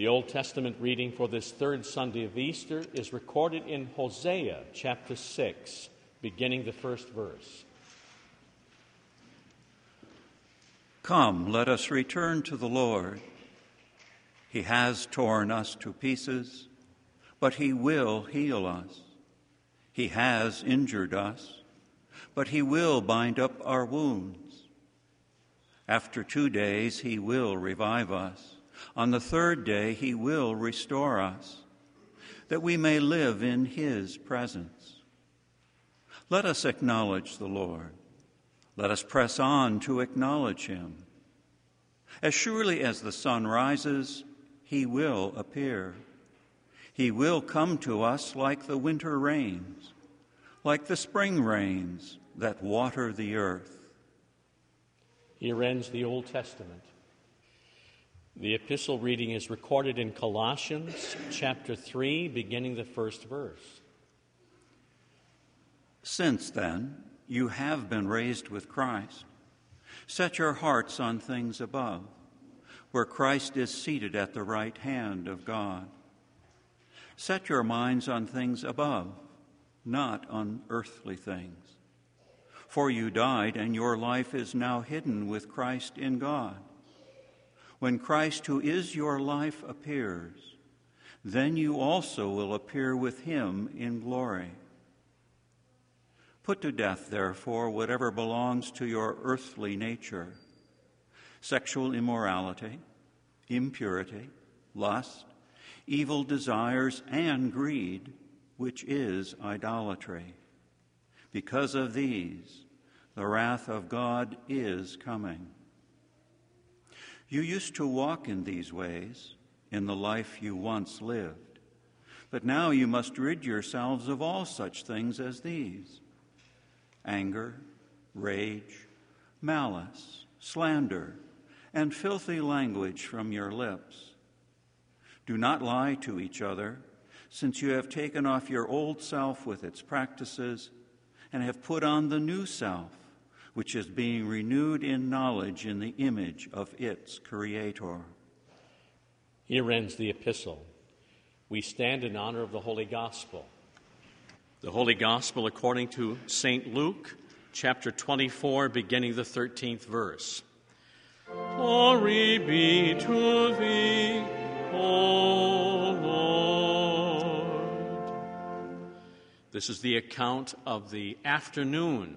The Old Testament reading for this third Sunday of Easter is recorded in Hosea chapter 6, beginning the first verse. Come, let us return to the Lord. He has torn us to pieces, but He will heal us. He has injured us, but He will bind up our wounds. After two days, He will revive us. On the third day, he will restore us, that we may live in his presence. Let us acknowledge the Lord. Let us press on to acknowledge him. As surely as the sun rises, he will appear. He will come to us like the winter rains, like the spring rains that water the earth. Here ends the Old Testament. The epistle reading is recorded in Colossians chapter 3, beginning the first verse. Since then, you have been raised with Christ. Set your hearts on things above, where Christ is seated at the right hand of God. Set your minds on things above, not on earthly things. For you died, and your life is now hidden with Christ in God. When Christ, who is your life, appears, then you also will appear with him in glory. Put to death, therefore, whatever belongs to your earthly nature sexual immorality, impurity, lust, evil desires, and greed, which is idolatry. Because of these, the wrath of God is coming. You used to walk in these ways in the life you once lived, but now you must rid yourselves of all such things as these anger, rage, malice, slander, and filthy language from your lips. Do not lie to each other, since you have taken off your old self with its practices and have put on the new self which is being renewed in knowledge in the image of its Creator. Here ends the epistle. We stand in honor of the Holy Gospel. The Holy Gospel according to St. Luke, chapter 24, beginning the 13th verse. Glory be to thee, O Lord. This is the account of the afternoon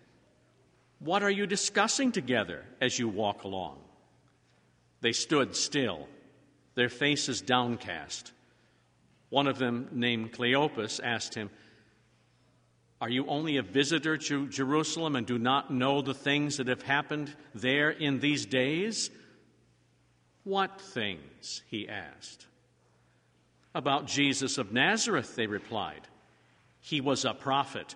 what are you discussing together as you walk along? They stood still, their faces downcast. One of them, named Cleopas, asked him, Are you only a visitor to Jerusalem and do not know the things that have happened there in these days? What things? he asked. About Jesus of Nazareth, they replied. He was a prophet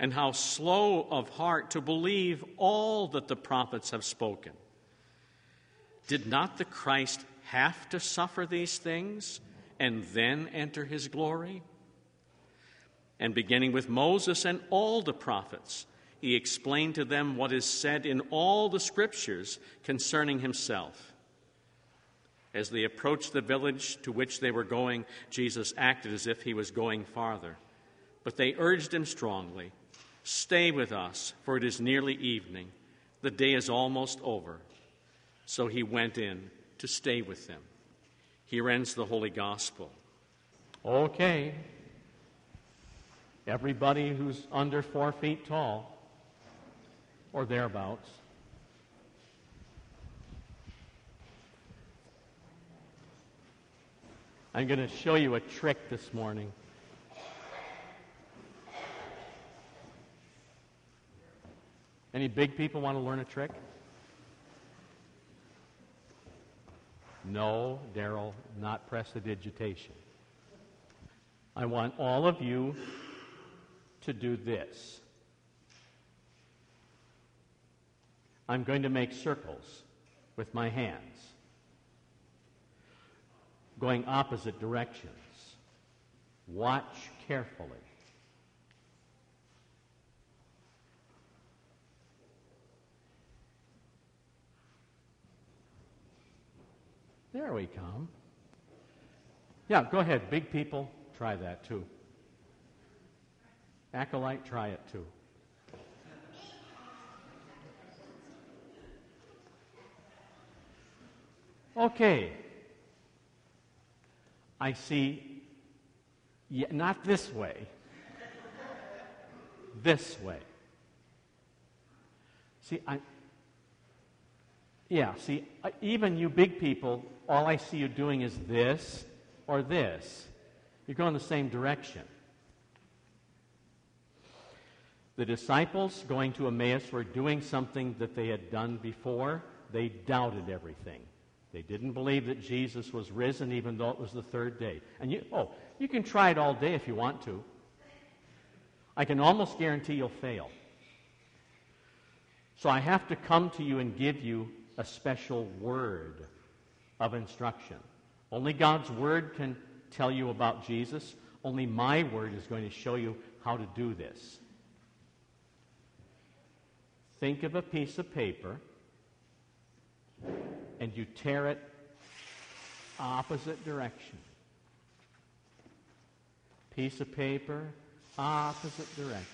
and how slow of heart to believe all that the prophets have spoken. Did not the Christ have to suffer these things and then enter his glory? And beginning with Moses and all the prophets, he explained to them what is said in all the scriptures concerning himself. As they approached the village to which they were going, Jesus acted as if he was going farther. But they urged him strongly Stay with us, for it is nearly evening. The day is almost over. So he went in to stay with them. Here ends the Holy Gospel. Okay. Everybody who's under four feet tall or thereabouts. I'm going to show you a trick this morning. Any big people want to learn a trick? No, Daryl, not prestidigitation. I want all of you to do this. I'm going to make circles with my hands, going opposite directions. Watch carefully. There we come. Yeah, go ahead. Big people, try that too. Acolyte, try it too. Okay. I see, yeah, not this way, this way. See, I, yeah, see, even you big people, all I see you doing is this or this. You're going the same direction. The disciples going to Emmaus were doing something that they had done before. They doubted everything. They didn't believe that Jesus was risen, even though it was the third day. And you, oh, you can try it all day if you want to. I can almost guarantee you'll fail. So I have to come to you and give you a special word of instruction. Only God's word can tell you about Jesus. Only my word is going to show you how to do this. Think of a piece of paper and you tear it opposite direction. Piece of paper, opposite direction.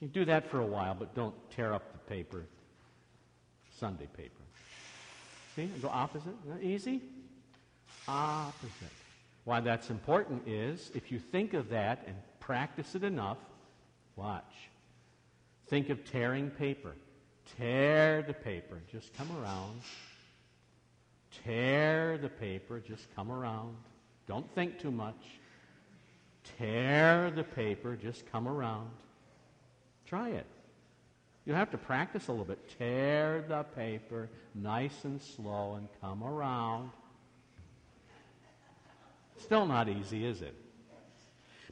You do that for a while, but don't tear up the paper, Sunday paper. See, go opposite. Easy? Opposite. Why that's important is if you think of that and practice it enough, watch. Think of tearing paper. Tear the paper, just come around. Tear the paper, just come around. Don't think too much. Tear the paper, just come around. Try it. You have to practice a little bit. Tear the paper nice and slow and come around. Still not easy, is it?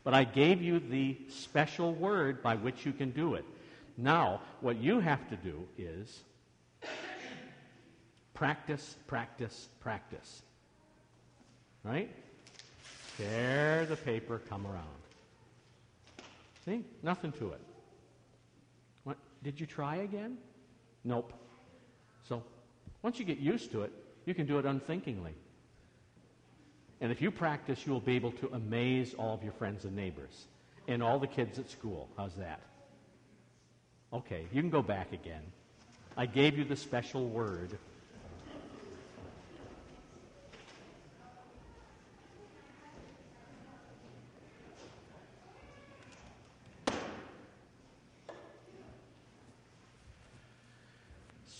But I gave you the special word by which you can do it. Now, what you have to do is practice, practice, practice. Right? Tear the paper, come around. See? Nothing to it. Did you try again? Nope. So, once you get used to it, you can do it unthinkingly. And if you practice, you will be able to amaze all of your friends and neighbors and all the kids at school. How's that? Okay, you can go back again. I gave you the special word.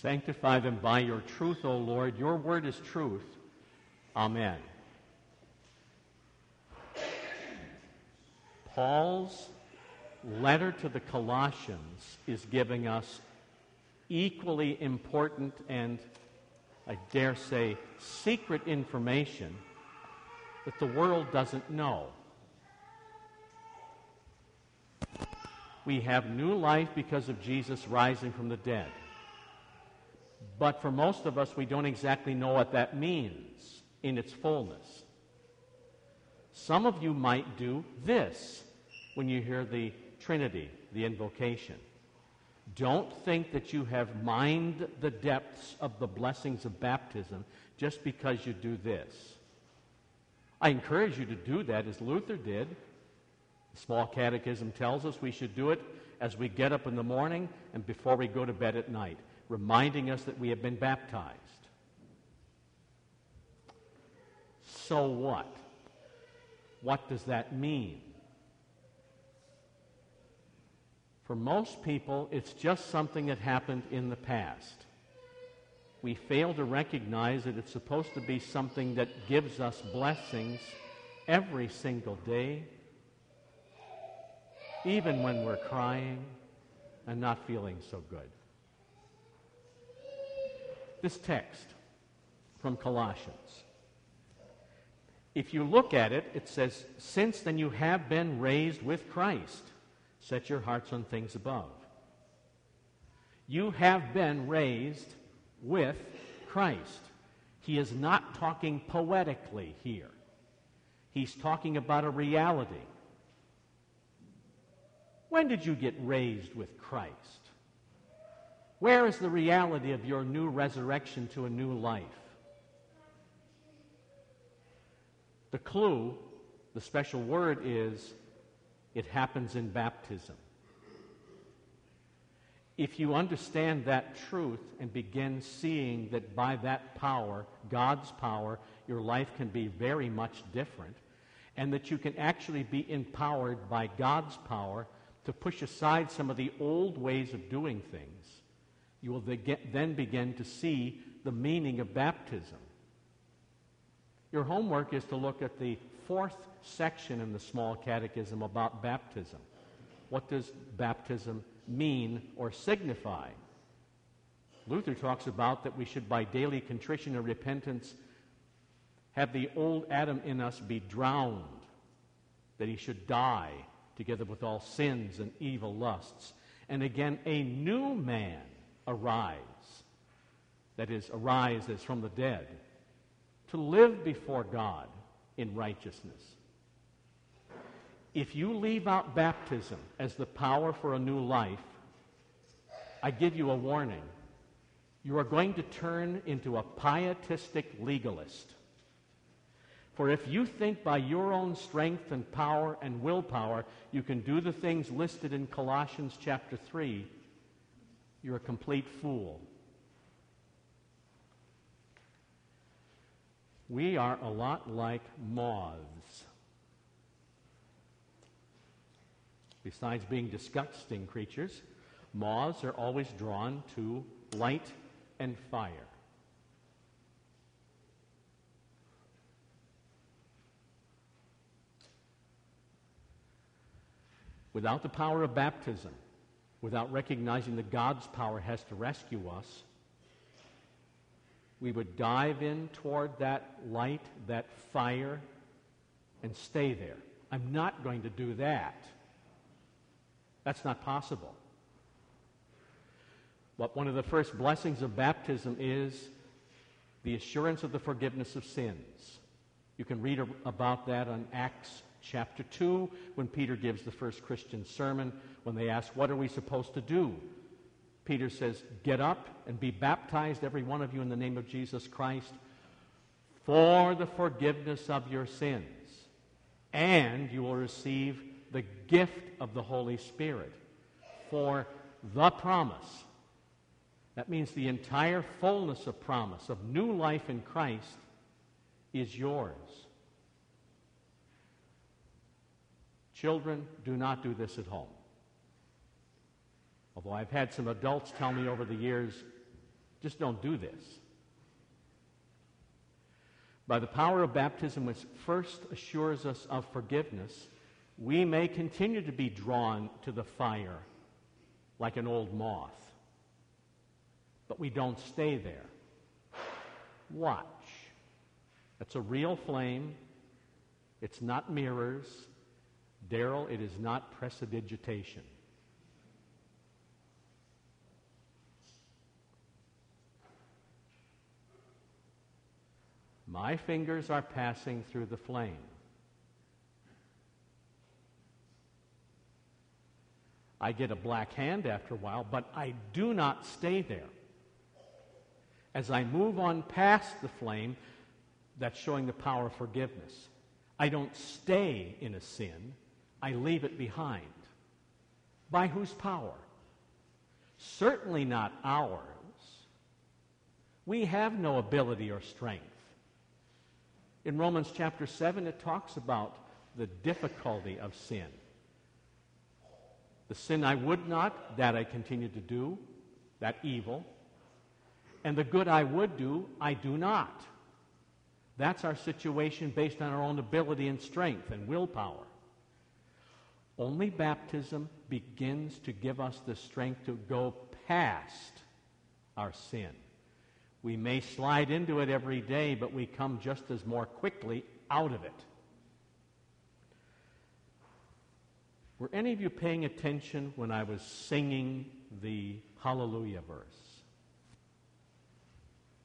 Sanctify them by your truth, O Lord. Your word is truth. Amen. Paul's letter to the Colossians is giving us equally important and, I dare say, secret information that the world doesn't know. We have new life because of Jesus rising from the dead. But for most of us, we don't exactly know what that means in its fullness. Some of you might do this when you hear the Trinity, the invocation. Don't think that you have mined the depths of the blessings of baptism just because you do this. I encourage you to do that as Luther did. The small catechism tells us we should do it as we get up in the morning and before we go to bed at night, reminding us that we have been baptized. So what? What does that mean? For most people, it's just something that happened in the past. We fail to recognize that it's supposed to be something that gives us blessings every single day, even when we're crying and not feeling so good. This text from Colossians. If you look at it, it says, Since then you have been raised with Christ. Set your hearts on things above. You have been raised with Christ. He is not talking poetically here, he's talking about a reality. When did you get raised with Christ? Where is the reality of your new resurrection to a new life? The clue, the special word is it happens in baptism. If you understand that truth and begin seeing that by that power, God's power, your life can be very much different, and that you can actually be empowered by God's power to push aside some of the old ways of doing things, you will then begin to see the meaning of baptism. Your homework is to look at the fourth section in the small catechism about baptism. What does baptism mean or signify? Luther talks about that we should, by daily contrition and repentance, have the old Adam in us be drowned, that he should die together with all sins and evil lusts, and again a new man arise, that is, arise as from the dead, to live before God in righteousness. If you leave out baptism as the power for a new life, I give you a warning. You are going to turn into a pietistic legalist. For if you think by your own strength and power and willpower you can do the things listed in Colossians chapter 3, you're a complete fool. We are a lot like moths. Besides being disgusting creatures, moths are always drawn to light and fire. Without the power of baptism, without recognizing that God's power has to rescue us, we would dive in toward that light, that fire, and stay there. I'm not going to do that. That's not possible. But one of the first blessings of baptism is the assurance of the forgiveness of sins. You can read about that on Acts chapter 2 when Peter gives the first Christian sermon when they ask, What are we supposed to do? Peter says, Get up and be baptized, every one of you, in the name of Jesus Christ, for the forgiveness of your sins. And you will receive the gift of the Holy Spirit for the promise. That means the entire fullness of promise, of new life in Christ, is yours. Children, do not do this at home. Although I've had some adults tell me over the years, just don't do this. By the power of baptism, which first assures us of forgiveness, we may continue to be drawn to the fire like an old moth. But we don't stay there. Watch. It's a real flame. It's not mirrors. Daryl, it is not prestidigitation. My fingers are passing through the flame. I get a black hand after a while, but I do not stay there. As I move on past the flame, that's showing the power of forgiveness. I don't stay in a sin, I leave it behind. By whose power? Certainly not ours. We have no ability or strength. In Romans chapter 7, it talks about the difficulty of sin. The sin I would not, that I continue to do, that evil. And the good I would do, I do not. That's our situation based on our own ability and strength and willpower. Only baptism begins to give us the strength to go past our sin. We may slide into it every day, but we come just as more quickly out of it. Were any of you paying attention when I was singing the Hallelujah verse?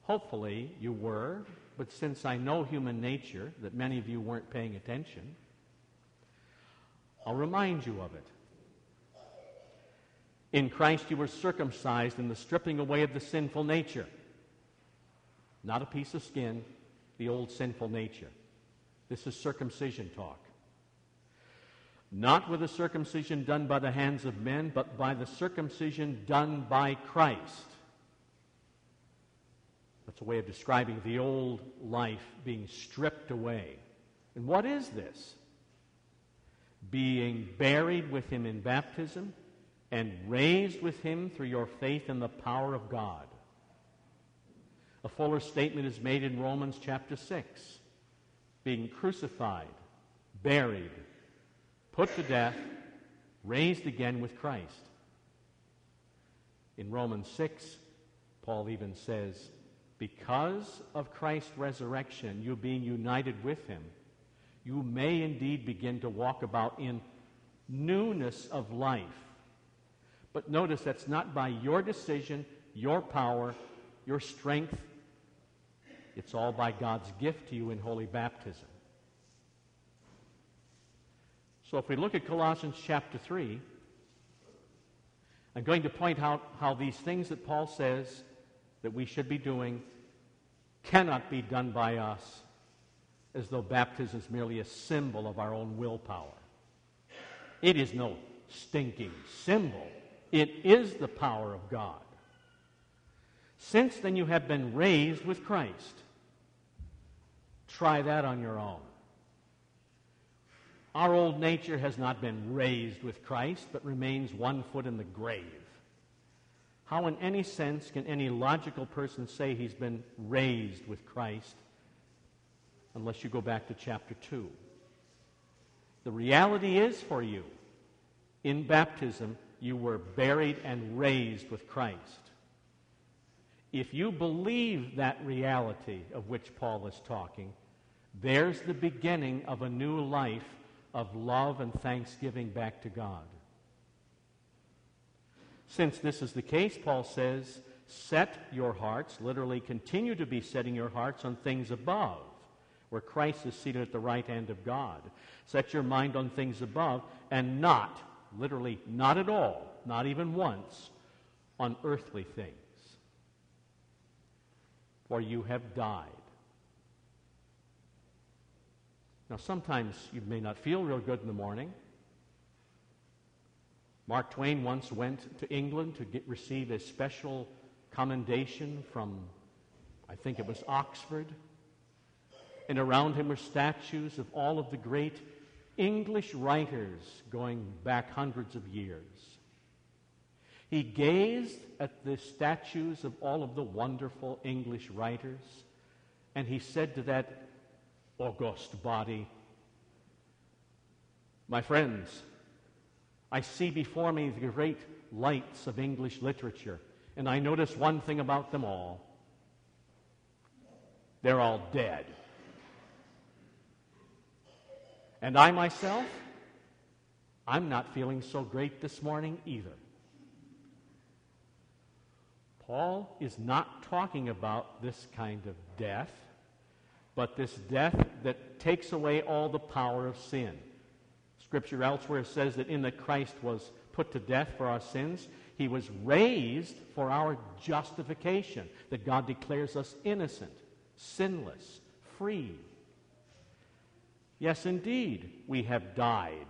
Hopefully you were, but since I know human nature, that many of you weren't paying attention, I'll remind you of it. In Christ you were circumcised in the stripping away of the sinful nature. Not a piece of skin, the old sinful nature. This is circumcision talk. Not with a circumcision done by the hands of men, but by the circumcision done by Christ. That's a way of describing the old life being stripped away. And what is this? Being buried with him in baptism and raised with him through your faith in the power of God. A fuller statement is made in Romans chapter 6. Being crucified, buried, put to death, raised again with Christ. In Romans 6, Paul even says, because of Christ's resurrection, you being united with him, you may indeed begin to walk about in newness of life. But notice that's not by your decision, your power, your strength. It's all by God's gift to you in holy baptism. So if we look at Colossians chapter 3, I'm going to point out how these things that Paul says that we should be doing cannot be done by us as though baptism is merely a symbol of our own willpower. It is no stinking symbol, it is the power of God. Since then you have been raised with Christ. Try that on your own. Our old nature has not been raised with Christ, but remains one foot in the grave. How, in any sense, can any logical person say he's been raised with Christ unless you go back to chapter 2? The reality is for you, in baptism, you were buried and raised with Christ. If you believe that reality of which Paul is talking, there's the beginning of a new life of love and thanksgiving back to God. Since this is the case, Paul says, set your hearts, literally continue to be setting your hearts on things above, where Christ is seated at the right hand of God. Set your mind on things above and not, literally, not at all, not even once, on earthly things. For you have died. Now, sometimes you may not feel real good in the morning. Mark Twain once went to England to get, receive a special commendation from, I think it was Oxford. And around him were statues of all of the great English writers going back hundreds of years. He gazed at the statues of all of the wonderful English writers, and he said to that august body, My friends, I see before me the great lights of English literature, and I notice one thing about them all they're all dead. And I myself, I'm not feeling so great this morning either. Paul is not talking about this kind of death, but this death that takes away all the power of sin. Scripture elsewhere says that in that Christ was put to death for our sins. He was raised for our justification, that God declares us innocent, sinless, free. Yes, indeed, we have died,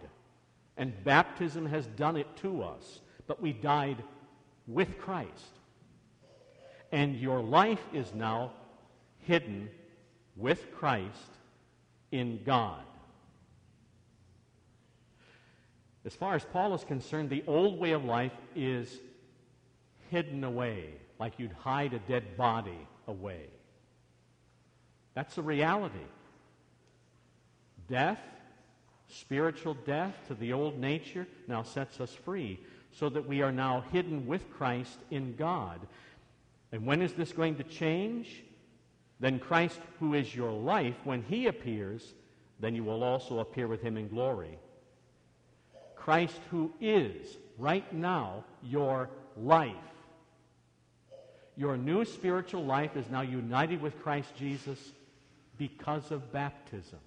and baptism has done it to us, but we died with Christ. And your life is now hidden with Christ in God. As far as Paul is concerned, the old way of life is hidden away, like you'd hide a dead body away. That's the reality. Death, spiritual death to the old nature, now sets us free, so that we are now hidden with Christ in God. And when is this going to change? Then Christ, who is your life, when he appears, then you will also appear with him in glory. Christ, who is right now your life. Your new spiritual life is now united with Christ Jesus because of baptism.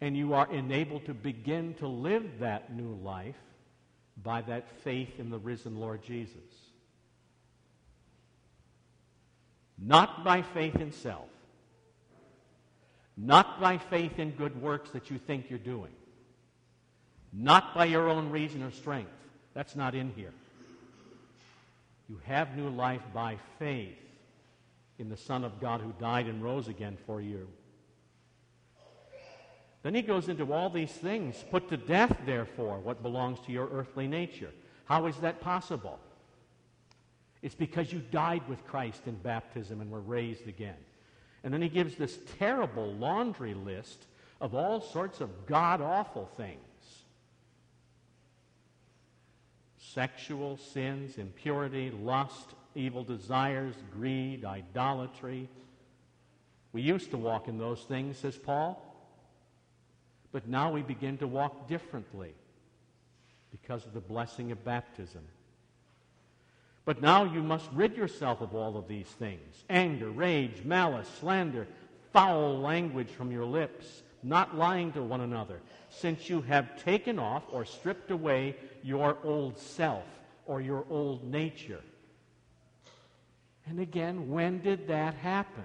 And you are enabled to begin to live that new life by that faith in the risen Lord Jesus. Not by faith in self, not by faith in good works that you think you're doing, not by your own reason or strength. That's not in here. You have new life by faith in the Son of God who died and rose again for you. Then he goes into all these things. Put to death, therefore, what belongs to your earthly nature. How is that possible? It's because you died with Christ in baptism and were raised again. And then he gives this terrible laundry list of all sorts of god awful things sexual sins, impurity, lust, evil desires, greed, idolatry. We used to walk in those things, says Paul. But now we begin to walk differently because of the blessing of baptism. But now you must rid yourself of all of these things anger, rage, malice, slander, foul language from your lips, not lying to one another, since you have taken off or stripped away your old self or your old nature. And again, when did that happen?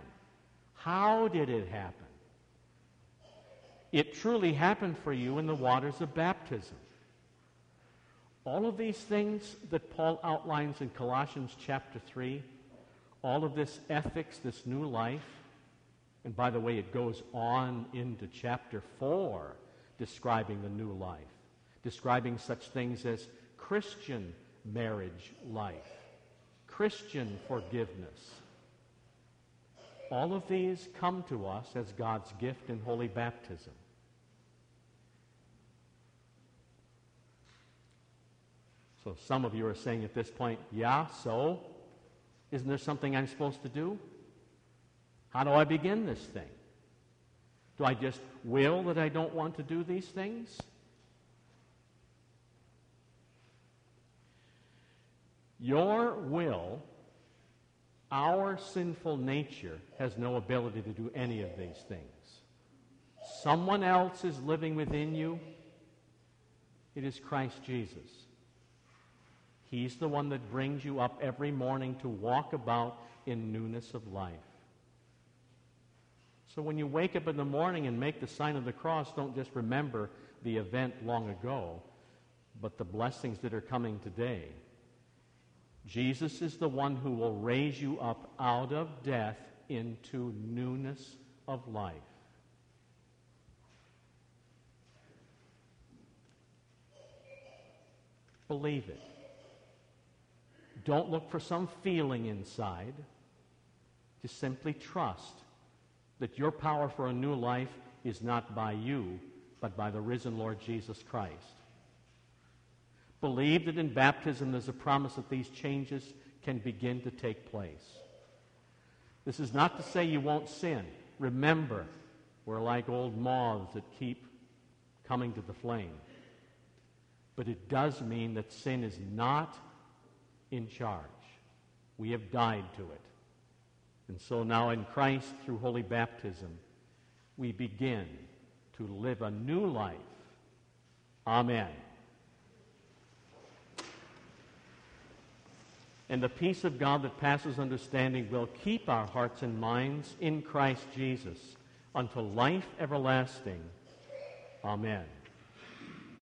How did it happen? It truly happened for you in the waters of baptism. All of these things that Paul outlines in Colossians chapter 3, all of this ethics, this new life, and by the way, it goes on into chapter 4 describing the new life, describing such things as Christian marriage life, Christian forgiveness. All of these come to us as God's gift in holy baptism. So some of you are saying at this point, yeah, so? Isn't there something I'm supposed to do? How do I begin this thing? Do I just will that I don't want to do these things? Your will, our sinful nature, has no ability to do any of these things. Someone else is living within you. It is Christ Jesus. He's the one that brings you up every morning to walk about in newness of life. So when you wake up in the morning and make the sign of the cross, don't just remember the event long ago, but the blessings that are coming today. Jesus is the one who will raise you up out of death into newness of life. Believe it. Don't look for some feeling inside. Just simply trust that your power for a new life is not by you, but by the risen Lord Jesus Christ. Believe that in baptism there's a promise that these changes can begin to take place. This is not to say you won't sin. Remember, we're like old moths that keep coming to the flame. But it does mean that sin is not in charge. We have died to it. And so now in Christ, through holy baptism, we begin to live a new life. Amen. And the peace of God that passes understanding will keep our hearts and minds in Christ Jesus unto life everlasting. Amen.